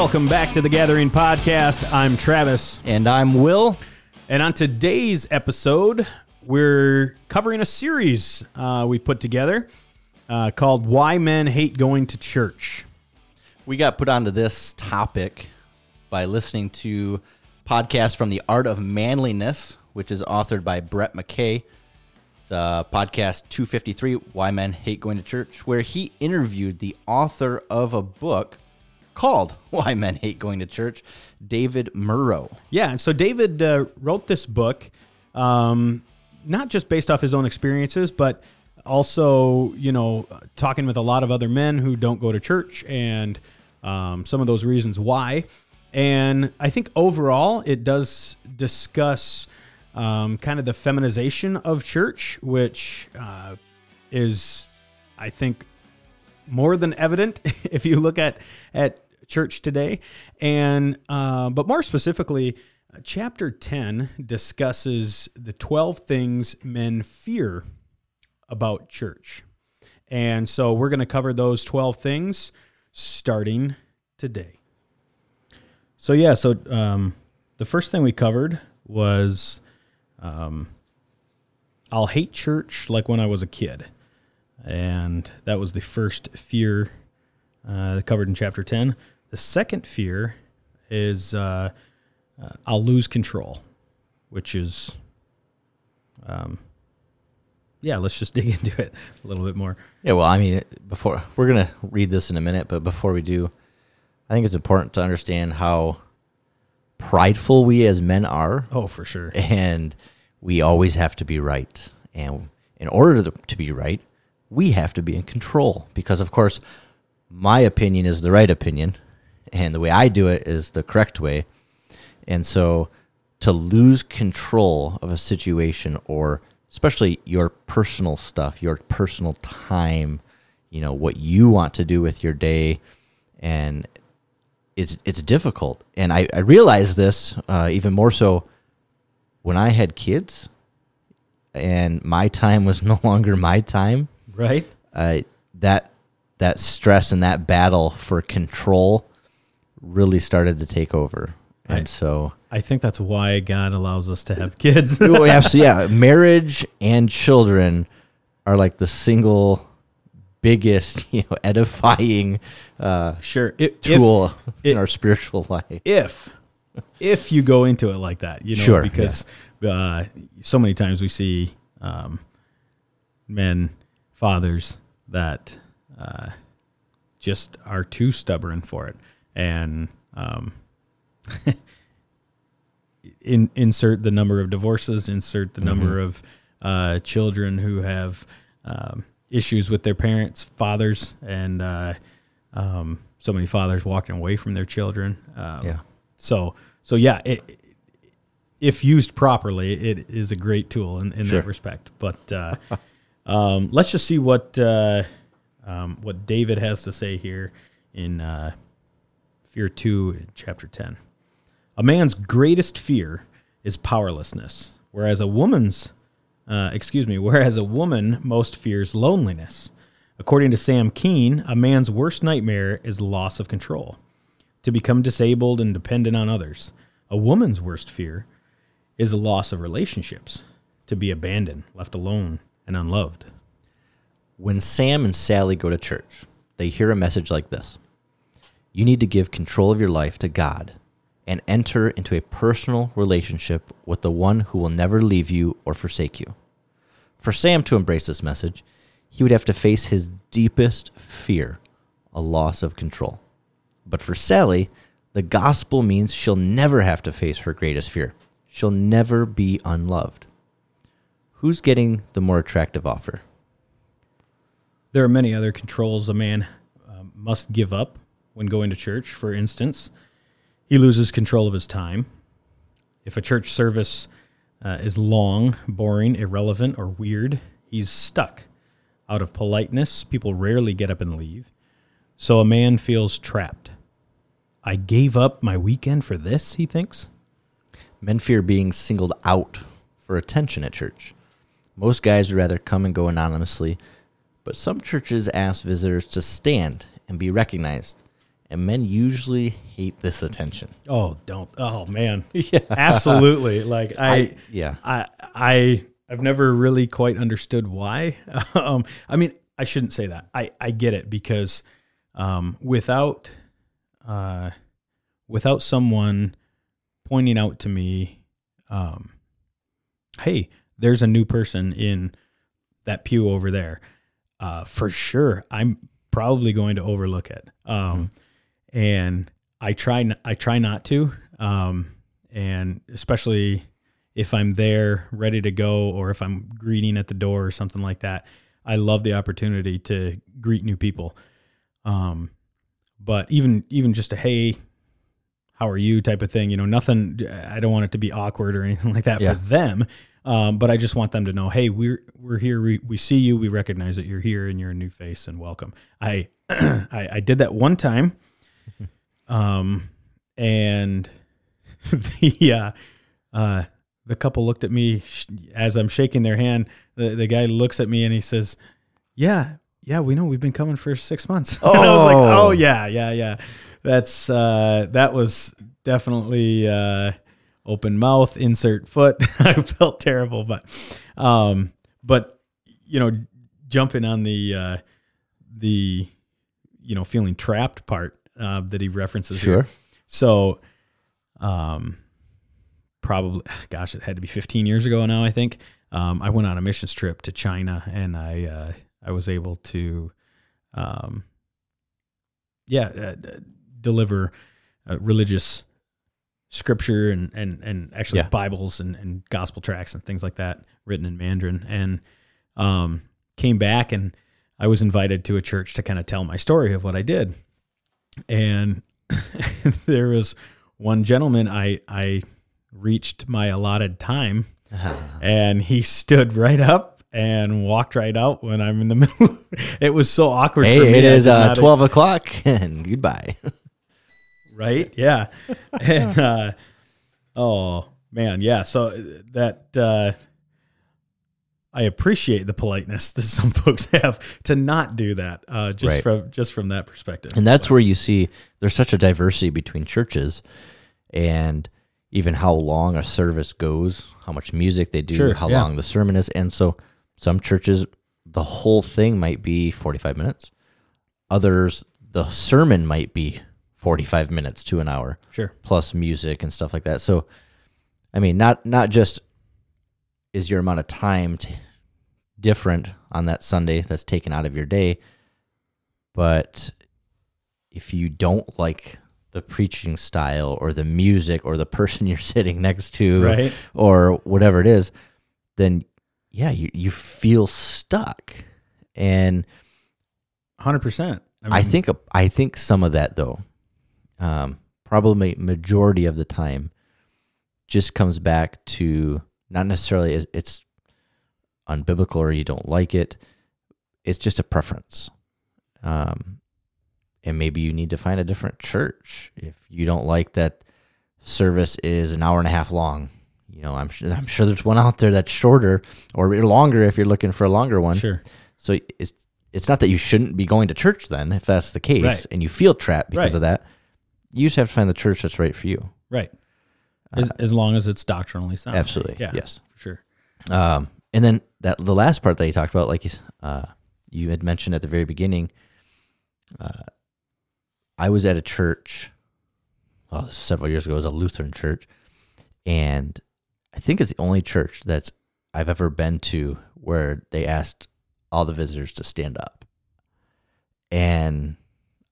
Welcome back to the Gathering Podcast. I'm Travis. And I'm Will. And on today's episode, we're covering a series uh, we put together uh, called Why Men Hate Going to Church. We got put onto this topic by listening to podcast from the Art of Manliness, which is authored by Brett McKay. It's uh, podcast 253, Why Men Hate Going to Church, where he interviewed the author of a book called Why Men Hate Going to Church, David Murrow. Yeah, and so David uh, wrote this book, um, not just based off his own experiences, but also, you know, talking with a lot of other men who don't go to church and um, some of those reasons why. And I think overall, it does discuss um, kind of the feminization of church, which uh, is, I think, more than evident if you look at at church today. And uh, but more specifically, uh, chapter ten discusses the twelve things men fear about church. And so we're going to cover those 12 things starting today. So, yeah, so um, the first thing we covered was um, I'll hate church like when I was a kid. And that was the first fear uh, covered in chapter 10. The second fear is uh, uh, I'll lose control, which is, um, yeah, let's just dig into it a little bit more. Yeah, well, I mean, before we're going to read this in a minute, but before we do, I think it's important to understand how prideful we as men are. Oh, for sure. And we always have to be right. And in order to, to be right, we have to be in control because, of course, my opinion is the right opinion, and the way I do it is the correct way. And so, to lose control of a situation, or especially your personal stuff, your personal time, you know, what you want to do with your day, and it's it's difficult. And I, I realized this uh, even more so when I had kids, and my time was no longer my time Right? uh, that that stress and that battle for control really started to take over. And Right. so, I think that's why God allows us to have kids. Yeah, so yeah, marriage and children are like the single biggest, you know, edifying uh, sure. If, if- tool it- in our spiritual life. if if you go into it like that, you know, Sure, because uh, so many times we see um, men, fathers that uh, just are too stubborn for it, and um, in, insert the number of divorces, insert the number of uh, children who have um, issues with their parents, fathers, and uh, um, so many fathers walking away from their children. Um, Yeah. So so yeah, it, if used properly, it is a great tool in, in Sure. that respect. But uh, um, let's just see what uh, um, what David has to say here in uh, Fear Two, chapter ten. A man's greatest fear is powerlessness, whereas a woman's uh, excuse me, whereas a woman most fears loneliness. According to Sam Keen, a man's worst nightmare is loss of control to become disabled and dependent on others. A woman's worst fear is a loss of relationships, to be abandoned, left alone, and unloved. When Sam and Sally go to church, they hear a message like this You need to give control of your life to God and enter into a personal relationship with the one who will never leave you or forsake you. For Sam to embrace this message, he would have to face his deepest fear a loss of control. But for Sally, the gospel means she'll never have to face her greatest fear. She'll never be unloved. Who's getting the more attractive offer? There are many other controls a man um, must give up when going to church. For instance, he loses control of his time. If a church service uh, is long, boring, irrelevant, or weird, he's stuck. Out of politeness, people rarely get up and leave. So a man feels trapped. I gave up my weekend for this, he thinks. Men fear being singled out for attention at church. Most guys would rather come and go anonymously, but some churches ask visitors to stand and be recognized. And men usually hate this attention. Oh, don't. Oh man. Yeah. Absolutely. Like I, I- yeah. I I I've never really quite understood why. um, I mean, I shouldn't say that. I I get it because um, without uh, without someone pointing out to me, um, hey, there's a new person in that pew over there. Uh, for sure, I'm probably going to overlook it. Um, and I try I try not to. Um, and especially if I'm there ready to go or if I'm greeting at the door or something like that, I love the opportunity to greet new people. Um, but even even just a hey, how are you type of thing, you know, nothing. I don't want it to be awkward or anything like that Yeah. for them. Um, but I just want them to know, hey, we're we're here. We, we see you. We recognize that you're here and you're a new face and welcome. I I, I did that one time, um, and the uh, uh, the couple looked at me sh- as I'm shaking their hand. The the guy looks at me and he says, "Yeah, yeah, we know. We've been coming for six months." and I was like, Oh. "Oh yeah, yeah, yeah." That's uh, that was definitely uh, open mouth, insert foot. I felt terrible, but um, but you know, jumping on the uh, the you know feeling trapped part uh, that he references here. Sure. So, um, probably, gosh, it had to be 15 years ago now. I think um, I went on a missions trip to China, and I uh, I was able to, um, yeah, uh, deliver uh, religious scripture and and and actually Yeah. Bibles and and gospel tracts and things like that written in Mandarin, and um, came back and I was invited to a church to kind of tell my story of what I did, and there was one gentleman I I reached my allotted time and he stood right up and walked right out when I'm in the middle. it was so awkward Hey, for me. it is uh, 12 o'clock and goodbye. right? Yeah. and uh, oh man, yeah. So that uh, I appreciate the politeness that some folks have to not do that. Uh, just Right. from just from that perspective. And that's where you see there's such a diversity between churches and even how long a service goes, how much music they do, Sure, how yeah. long the sermon is. And so some churches, the whole thing might be 45 minutes. Others, the sermon might be 45 minutes to an hour sure. plus music and stuff like that. So, I mean, not not just is your amount of time t- different on that Sunday that's taken out of your day, but if you don't like the preaching style or the music or the person you're sitting next to Right. or whatever it is, then yeah, you, you feel stuck. And Hundred percent. I think I think some of that though, um, probably majority of the time, just comes back to not necessarily is it's unbiblical or you don't like it. It's just a preference, um, and maybe you need to find a different church if you don't like that service is an hour and a half long. You know, I'm sure I'm sure there's one out there that's shorter or longer if you're looking for a longer one. sure. So it's it's not that you shouldn't be going to church then, if that's the case, Right. and you feel trapped because Right. of that. You just have to find the church that's right for you. Right. As, as long as it's doctrinally sound. Absolutely, Yeah. yes. For sure. Um, and then that the last part that you talked about, like you, uh, you had mentioned at the very beginning, uh, I was at a church, well, several years ago. It was a Lutheran church, and I think it's the only church that's I've ever been to where they asked all the visitors to stand up, and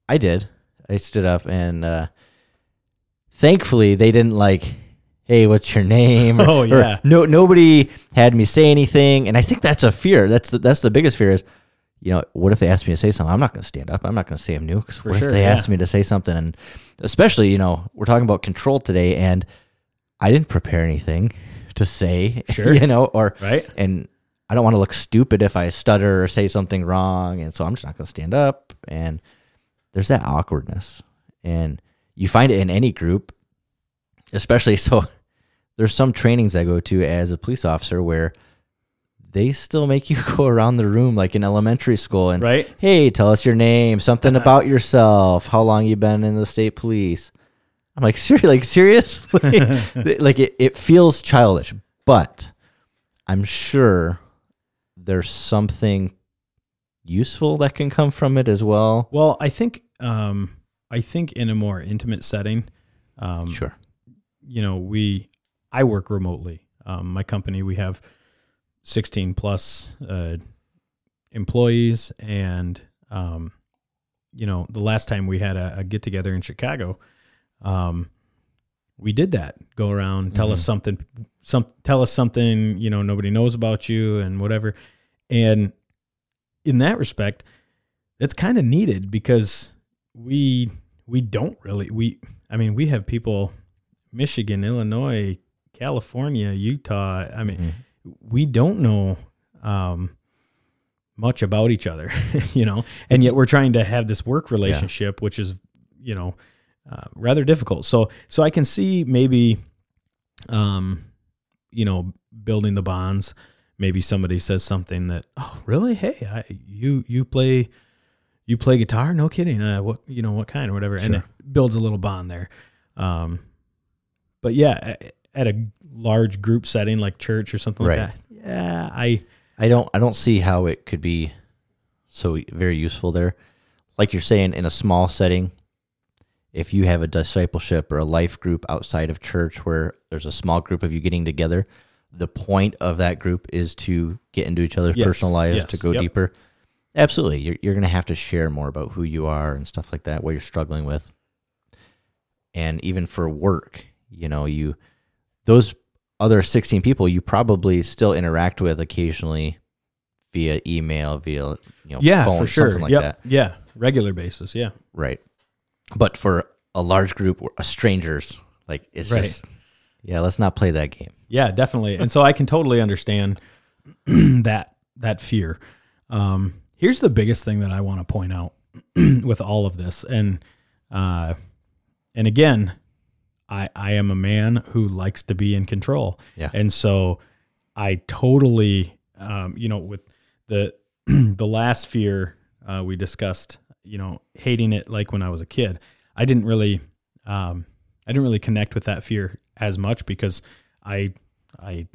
I did. I stood up, and uh, thankfully they didn't like. Hey, what's your name? Oh, or yeah. no, nobody had me say anything, and I think that's a fear. That's the, that's the biggest fear is, you know, what if they ask me to say something? I'm not going to stand up. I'm not going to say I'm new. 'cause what sure, if they yeah. ask me to say something? And especially, you know, we're talking about control today, and I didn't prepare anything to say. Sure. you know, or Right. and I don't want to look stupid if I stutter or say something wrong, and so I'm just not going to stand up. And there's that awkwardness, and you find it in any group, especially so. There's some trainings I go to as a police officer where they still make you go around the room like in elementary school and Right. hey, tell us your name, something about yourself, how long you've been in the state police. I'm like, ser- like seriously, like it, it feels childish, but I'm sure there's something useful that can come from it as well. Well, I think um, I think in a more intimate setting, um, Sure. you know, we I work remotely. Um, my company we have 16 plus uh, employees, and um, you know, the last time we had a, a get together in Chicago, um, we did that. Go around, tell us something, some tell us something you know nobody knows about you and whatever, and in that respect, it's kind of needed because we we don't really we I mean we have people Michigan, Illinois, California, Utah. I mean, we don't know um, much about each other, you know, and yet we're trying to have this work relationship, which is, you know, uh, rather difficult. So, so I can see maybe, um, you know, building the bonds. Maybe somebody says something that, oh, really? Hey, I, you you play you play guitar? No kidding. Uh, what you know what kind or whatever, and it builds a little bond there. Um, but yeah, at a large group setting like church or something Right. like that, yeah, I I don't I don't see how it could be so very useful there. Like you're saying in a small setting, if you have a discipleship or a life group outside of church where there's a small group of you getting together, the point of that group is to get into each other's Yes, personal lives, yes, to go yep. deeper. Absolutely. You're you're gonna have to share more about who you are and stuff like that, what you're struggling with. And even for work, you know, you those other 16 people you probably still interact with occasionally via email, via you know, yeah phone, for sure, something like yep, that. yeah, regular basis, yeah, Right. But for a large group of strangers, like it's Right. just yeah, let's not play that game. yeah, definitely. And so I can totally understand that that fear. Um, here's the biggest thing that I want to point out with all of this, and uh, and again, I I am a man who likes to be in control. Yeah. And so I totally, um, you know, with the the last fear uh, we discussed, you know, hating it like when I was a kid, I didn't really, um, I didn't really connect with that fear as much because I, I,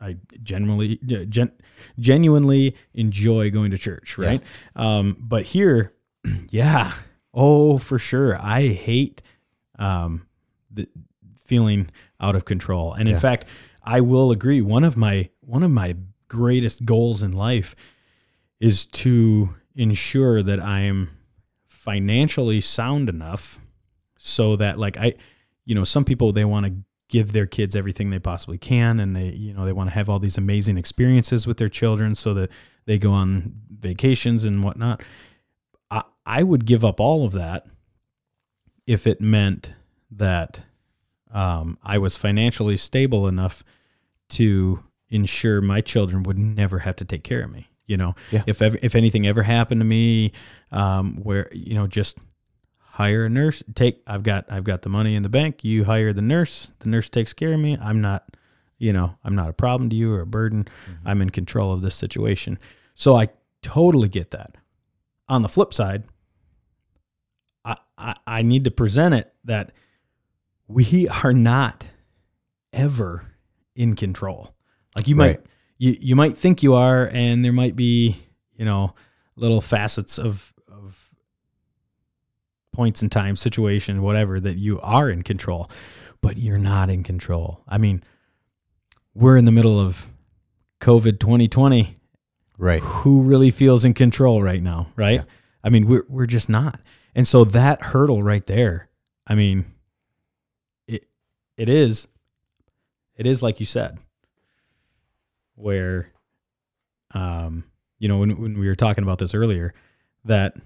I genuinely, gen, genuinely enjoy going to church, right? Um, but here, yeah, oh for sure, I hate um, the feeling out of control. And in Yeah. fact, I will agree. One of my one of my greatest goals in life is to ensure that I am financially sound enough so that like I you know, some people they want to give their kids everything they possibly can and they you know they want to have all these amazing experiences with their children so that they go on vacations and whatnot. I I would give up all of that if it meant that um, I was financially stable enough to ensure my children would never have to take care of me. You know, Yeah. if ever, if anything ever happened to me, um, where you know just hire a nurse. Take I've got I've got the money in the bank. You hire the nurse. The nurse takes care of me. I'm not, you know, I'm not a problem to you or a burden. I'm in control of this situation. So I totally get that. On the flip side, I, I, I need to present it that we are not ever in control. Like you Right. might you, you might think you are, and there might be, you know, little facets of of points in time, situation, whatever, that you are in control, but you're not in control. I mean, we're in the middle of COVID 2020 Right. who really feels in control right now, right? Yeah. I mean, we're we're just not. And so that hurdle right there, I mean, it it is it is like you said, where um, you know, when when we were talking about this earlier, that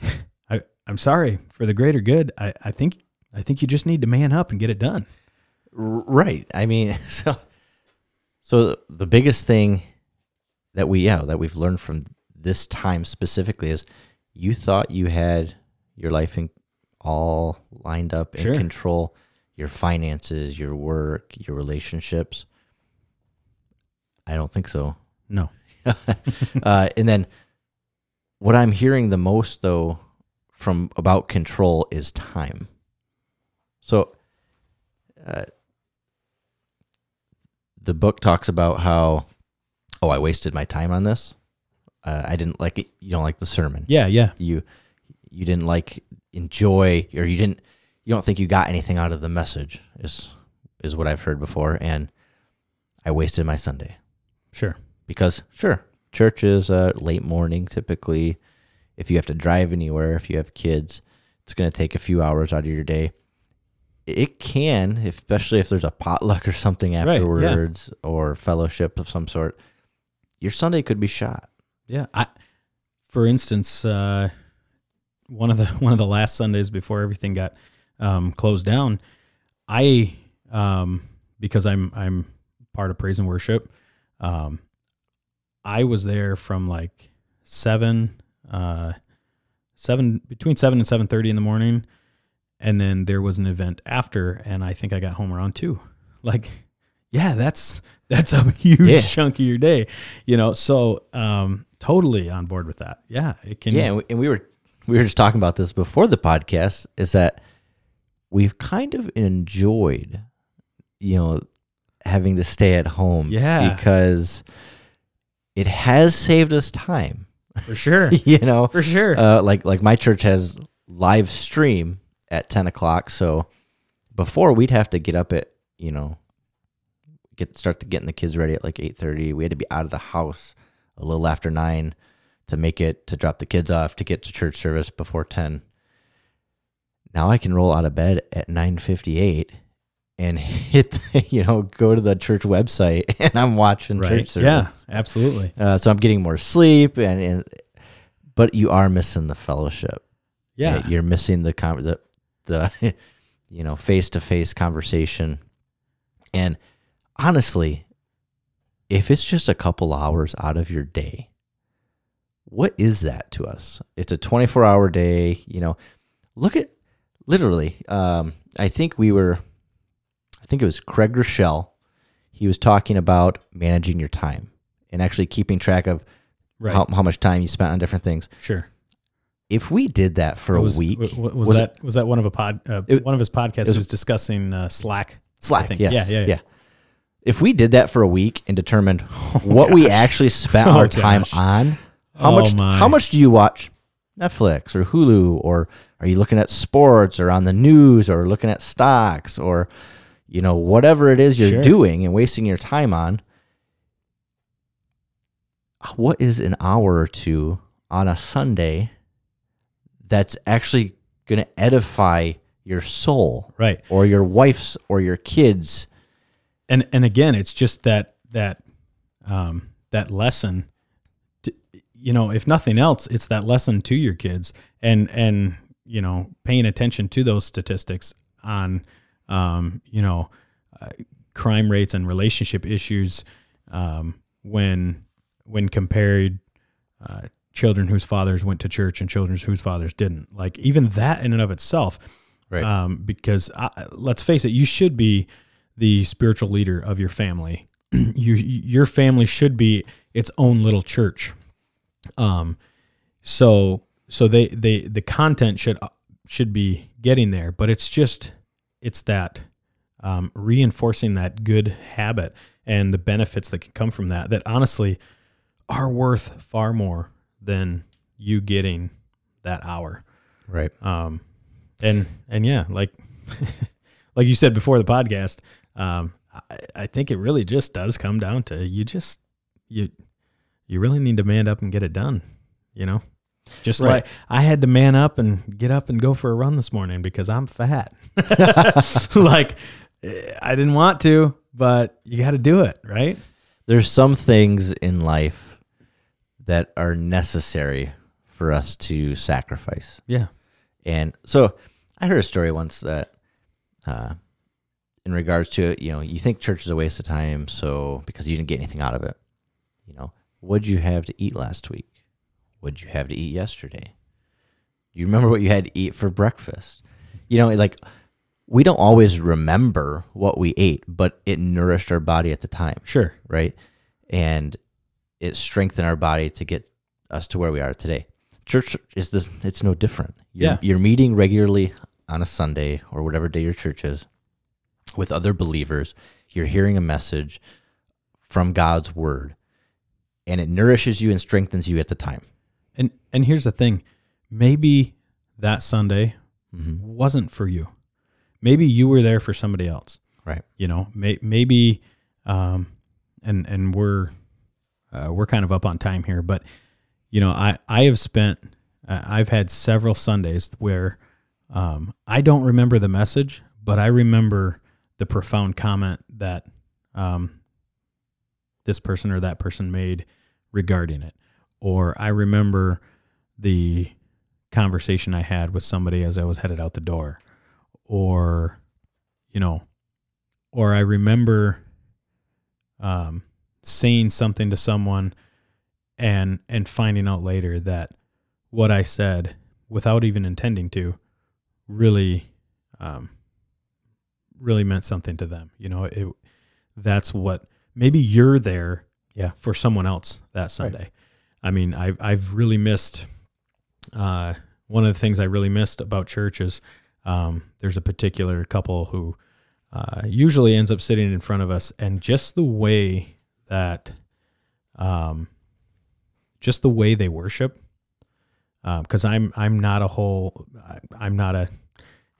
I I'm sorry, for the greater good, I, I think I think you just need to man up and get it done. Right. I mean, so so the biggest thing that we yeah that we've learned from this time specifically is you thought you had your life in all lined up in Sure. control, your finances, your work, your relationships. I don't think so. No. uh, and then what I'm hearing the most though from about control is time. So uh, the book talks about how oh I wasted my time on this. Uh, I didn't like it. You don't like the sermon. Yeah, yeah. You you didn't like enjoy or you didn't you don't think you got anything out of the message is is what I've heard before and I wasted my Sunday Sure. because sure church is uh, late morning typically if you have to drive anywhere if you have kids it's going to take a few hours out of your day it can especially if there's a potluck or something yeah. afterwards or fellowship of some sort your sunday could be shot Yeah. I for instance, uh one of the one of the last Sundays before everything got um closed down, I um because I'm I'm part of praise and worship, um I was there from like seven uh seven between seven and seven thirty in the morning and then there was an event after and I think I got home around two. Like yeah, that's that's a huge Yeah. chunk of your day, you know. So, um, totally on board with that. Yeah, it can. yeah and we, were we were just talking about this before the podcast is that we've kind of enjoyed you know having to stay at home Yeah. because it has saved us time for sure, you know for sure. uh, like like my church has live stream at 10 o'clock so before we'd have to get up at you know get start to getting the kids ready at like 8.30 we had to be out of the house a little after 9 to make it to drop the kids off to get to church service before 10 now i can roll out of bed at 9.58 and hit the, you know go to the church website and i'm watching church service Yeah, absolutely. uh, so i'm getting more sleep and, and but you are missing the fellowship. Yeah, you're missing the con- the, the you know face to face conversation. And honestly, if it's just a couple hours out of your day, what is that to us? It's a 24 hour day. You know, look at literally. Um, I think we were, I think it was Craig Groeschel. He was talking about managing your time and actually keeping track of right. how, how much time you spent on different things. sure. If we did that for was, a week, was, was that was that one of a pod? Uh, It- one of his podcasts it was- was discussing uh, Slack. Slack, think. yes. Yeah, yeah, yeah. If we did that for a week and determined oh what we actually spent Oh, our time gosh. on, how Oh, much my. how much do you watch Netflix or Hulu or are you looking at sports or on the news or looking at stocks or you know whatever it is you're Sure. doing and wasting your time on? What is an hour or two on a Sunday that's actually going to edify your soul Right. or your wife's or your kids? And and again it's just that that um that lesson to, you know if nothing else it's that lesson to your kids and and you know paying attention to those statistics on um you know uh, crime rates and relationship issues um when when compared uh, children whose fathers went to church and children whose fathers didn't like even that in and of itself Right. um, because I, let's face it, you should be the spiritual leader of your family. you, your family should be its own little church. Um, so, so they, they, the content should, should be getting there, but it's just, it's that, um, reinforcing that good habit and the benefits that can come from that, that honestly are worth far more than you getting that hour. Right. Um, and and yeah, like like you said before the podcast, um, I, I think it really just does come down to you just you you really need to man up and get it done. You know, just Right. like I had to man up and get up and go for a run this morning because I'm fat. like eh, I didn't want to, but you got to do it, right? There's some things in life that are necessary for us to sacrifice. Yeah. And so I heard a story once that, uh, in regards to, it, you know, you think church is a waste of time, so because you didn't get anything out of it, you know, what'd you have to eat last week? What'd you have to eat yesterday? Do you remember what you had to eat for breakfast? You know, like we don't always remember what we ate, but it nourished our body at the time Sure. right? and it strengthened our body to get us to where we are today. Church is this it's no different. You're, Yeah. you're meeting regularly on a Sunday or whatever day your church is with other believers. You're hearing a message from God's word and it nourishes you and strengthens you at the time. And and here's the thing, maybe that Sunday Mhm. wasn't for you. Maybe you were there for somebody else. Right. You know, may, maybe, um, and and we're uh, we're kind of up on time here, but you know, I I have spent uh, I've had several Sundays where um, I don't remember the message, but I remember the profound comment that um, this person or that person made regarding it, or I remember the conversation I had with somebody as I was headed out the door, or you know, or I remember um, saying something to someone and and finding out later that what I said without even intending to really um, really meant something to them. You know, it that's what maybe you're there Yeah. for someone else that Sunday. I mean, I've I've really missed uh, one of the things I really missed about church is um, there's a particular couple who uh, usually ends up sitting in front of us, and just the way that, um, just the way they worship, because I'm I'm not a whole I'm not a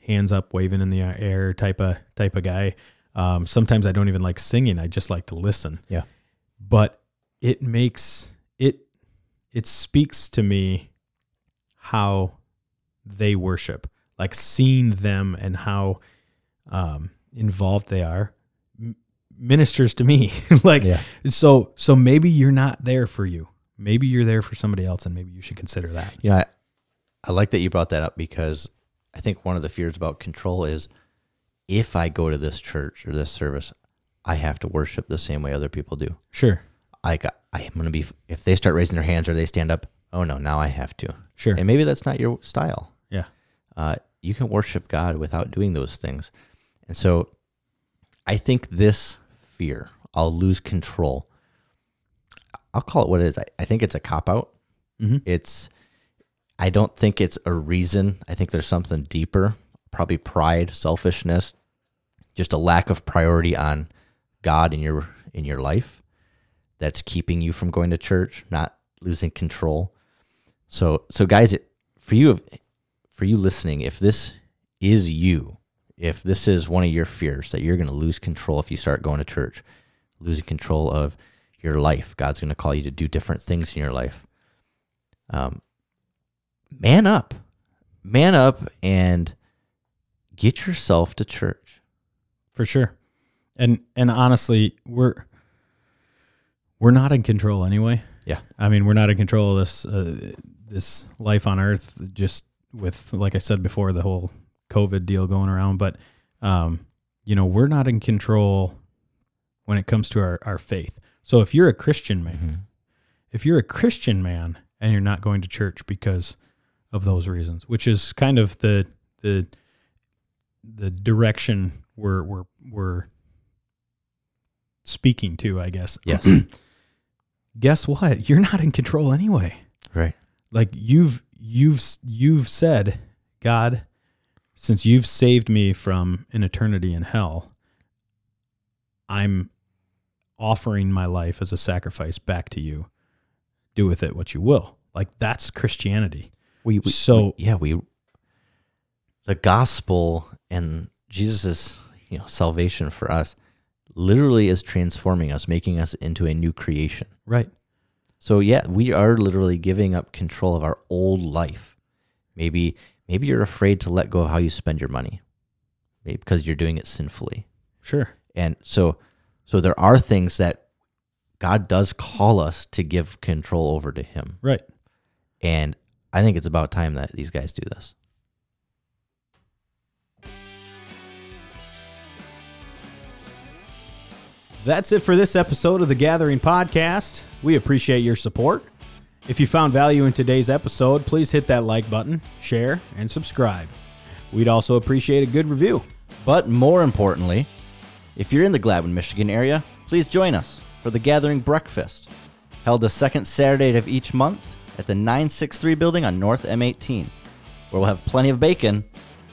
hands up waving in the air type of type of guy. Um, sometimes I don't even like singing. I just like to listen. Yeah. But it makes it it speaks to me how they worship, like seeing them and how um, involved they are ministers to me. like Yeah. so so maybe you're not there for you. Maybe you're there for somebody else, and maybe you should consider that. You know, I, I like that you brought that up because I think one of the fears about control is if I go to this church or this service, I have to worship the same way other people do. Sure, Like I am going to be if they start raising their hands or they stand up, oh no, now I have to. sure, And maybe that's not your style. yeah, Uh, you can worship God without doing those things. And so I think this fear, I'll lose control. I'll call it what it is. I, I think it's a cop out. Mhm. It's, I don't think it's a reason. I think there's something deeper, probably pride, selfishness, just a lack of priority on God in your in your life that's keeping you from going to church, not losing control. So so guys, it, for you for you listening, if this is you, if this is one of your fears that you're going to lose control if you start going to church, losing control of your life, God's going to call you to do different things in your life. Um, man up, man up, and get yourself to church. for sure. And and honestly, we're we're not in control anyway. Yeah. I mean, we're not in control of this uh, this life on Earth. Just with, like I said before, the whole COVID deal going around. But um, you know, we're not in control when it comes to our our faith. So if you're a Christian man, if you're a Christian man and you're not going to church because of those reasons, which is kind of the the the direction we're we're we're speaking to, I guess. Yes. Guess what? You're not in control anyway. right. Like you've you've you've said, God, since you've saved me from an eternity in hell, I'm offering my life as a sacrifice back to you. Do with it what you will. Like that's Christianity. We, we So- we- yeah, we the gospel and Jesus' you know salvation for us literally is transforming us, making us into a new creation. Right. So yeah, we are literally giving up control of our old life. Maybe maybe you're afraid to let go of how you spend your money. Maybe because you're doing it sinfully. Sure. And so so there are things that God does call us to give control over to him. Right. And I think it's about time that these guys do this. That's it for this episode of the Gathering Podcast. We appreciate your support. If you found value in today's episode, please hit that like button, share, and subscribe. We'd also appreciate a good review. But more importantly, if you're in the Gladwin, Michigan area, please join us. for the Gathering Breakfast, held the second Saturday of each month at the 963 building on North M18, where we'll have plenty of bacon,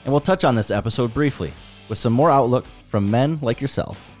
and we'll touch on this episode briefly with some more outlook from men like yourself.